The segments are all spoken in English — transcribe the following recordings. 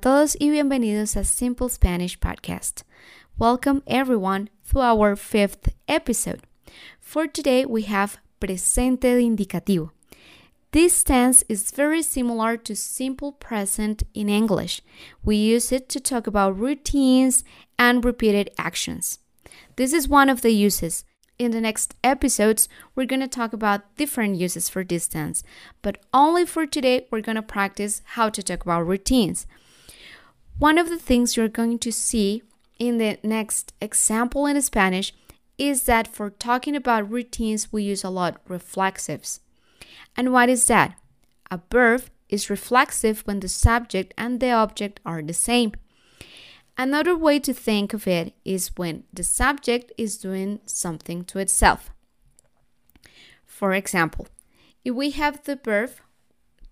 todos y bienvenidos a Simple Spanish Podcast. Welcome everyone to our fifth episode. For today we have presente indicativo. This tense is very similar to simple present in English. We use it to talk about routines and repeated actions. This is one of the uses. In the next episodes, we're going to talk about different uses for this tense, but only for today, we're going to practice how to talk about routines. One of the things you're going to see in the next example in Spanish is that for talking about routines, we use a lot reflexives. And what is that? A verb is reflexive when the subject and the object are the same. Another way to think of it is when the subject is doing something to itself. For example, if we have the verb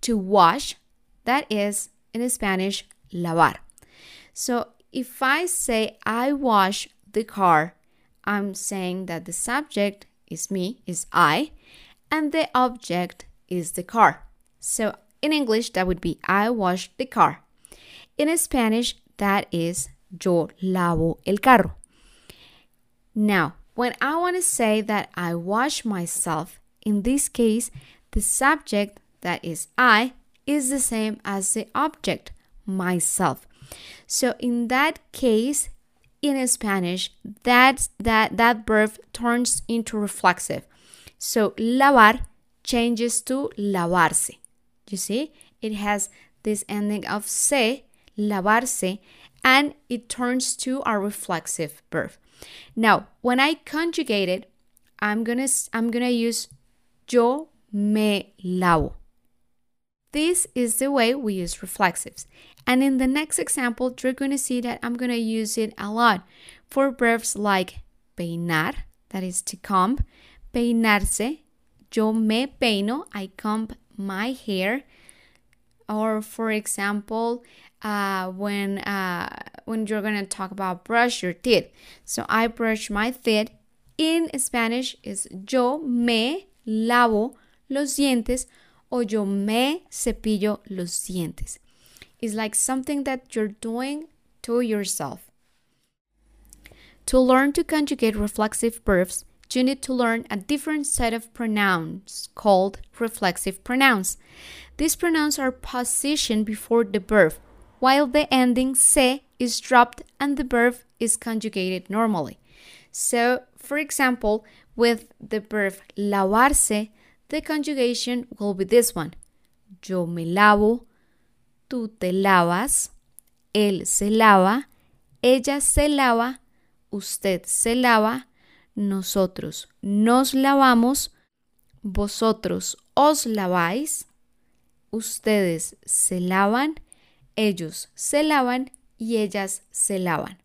to wash, that is in Spanish lavar. So if I say I wash the car, I'm saying that the subject is me, is I, and the object is the car. So in English, that would be I wash the car. In Spanish, that is yo lavo el carro. Now, when I want to say that I wash myself, in this case, the subject, that is I, is the same as the object, myself. So in that case, in Spanish, that that that verb turns into reflexive. So lavar changes to lavarse. You see, it has this ending of se, lavarse, and it turns to a reflexive verb. Now, when I conjugate it, I'm gonna I'm gonna use yo me lavo. This is the way we use reflexives. And in the next example, you're going to see that I'm going to use it a lot for verbs like peinar, that is to comb, peinarse, yo me peino, I comb my hair. Or for example, uh, when uh, when you're gonna talk about brush your teeth, so I brush my teeth. In Spanish is yo me lavo los dientes o yo me cepillo los dientes. It's like something that you're doing to yourself. To learn to conjugate reflexive verbs, you need to learn a different set of pronouns called reflexive pronouns. These pronouns are positioned before the verb, while the ending se is dropped and the verb is conjugated normally. So, for example, with the verb lavarse, the conjugation will be this one. Yo me lavo, tú te lavas, él se lava, ella se lava, usted se lava, nosotros nos lavamos, vosotros os laváis, ustedes se lavan, ellos se lavan y ellas se lavan.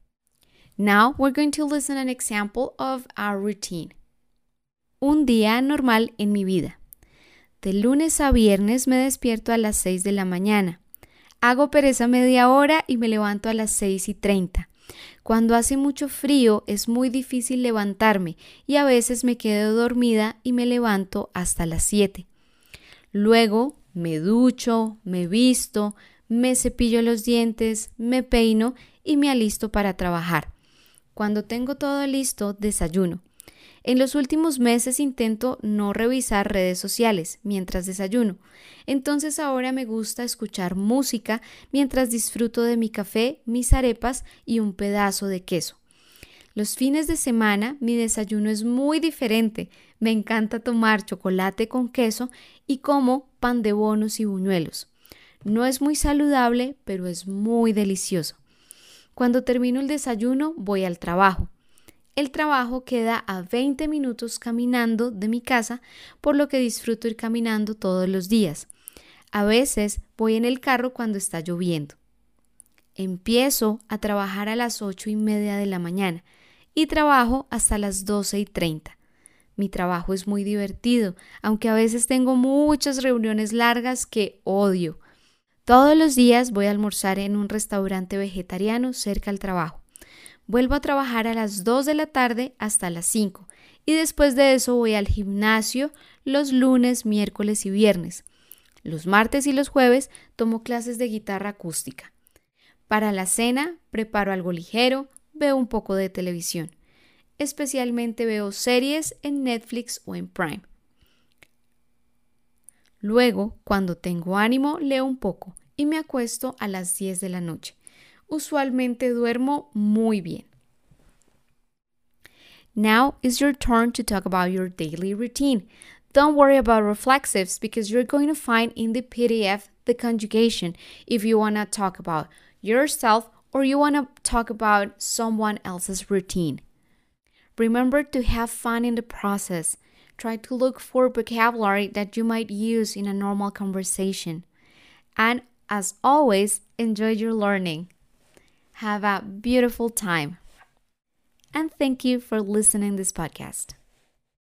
Now we're going to listen an example of our routine. Un día normal en mi vida. De lunes a viernes me despierto a las 6 de la mañana. Hago pereza media hora y me levanto a las 6 y 30. Cuando hace mucho frío es muy difícil levantarme y a veces me quedo dormida y me levanto hasta las 7. Luego me ducho, me visto, me cepillo los dientes, me peino y me alisto para trabajar. Cuando tengo todo listo, desayuno. En los últimos meses intento no revisar redes sociales mientras desayuno. Entonces ahora me gusta escuchar música mientras disfruto de mi café, mis arepas y un pedazo de queso. Los fines de semana mi desayuno es muy diferente. Me encanta tomar chocolate con queso y como pan de bonos y buñuelos. No es muy saludable, pero es muy delicioso. Cuando termino el desayuno voy al trabajo. El trabajo queda a 20 minutos caminando de mi casa, por lo que disfruto ir caminando todos los días. A veces voy en el carro cuando está lloviendo. Empiezo a trabajar a las ocho y media de la mañana y trabajo hasta las doce y treinta. Mi trabajo es muy divertido, aunque a veces tengo muchas reuniones largas que odio. Todos los días voy a almorzar en un restaurante vegetariano cerca al trabajo. Vuelvo a trabajar a las 2 de la tarde hasta las 5 y después de eso voy al gimnasio los lunes, miércoles y viernes. Los martes y los jueves tomo clases de guitarra acústica. Para la cena, preparo algo ligero, veo un poco de televisión. Especialmente veo series en Netflix o en Prime. Luego, cuando tengo ánimo, leo un poco y me acuesto a las 10 de la noche. Usualmente duermo muy bien. Now is your turn to talk about your daily routine. Don't worry about reflexives because you're going to find in the PDF the conjugation if you want to talk about yourself or you want to talk about someone else's routine. Remember to have fun in the process. Try to look for vocabulary that you might use in a normal conversation. And as always, enjoy your learning. Have a beautiful time. And thank you for listening to this podcast.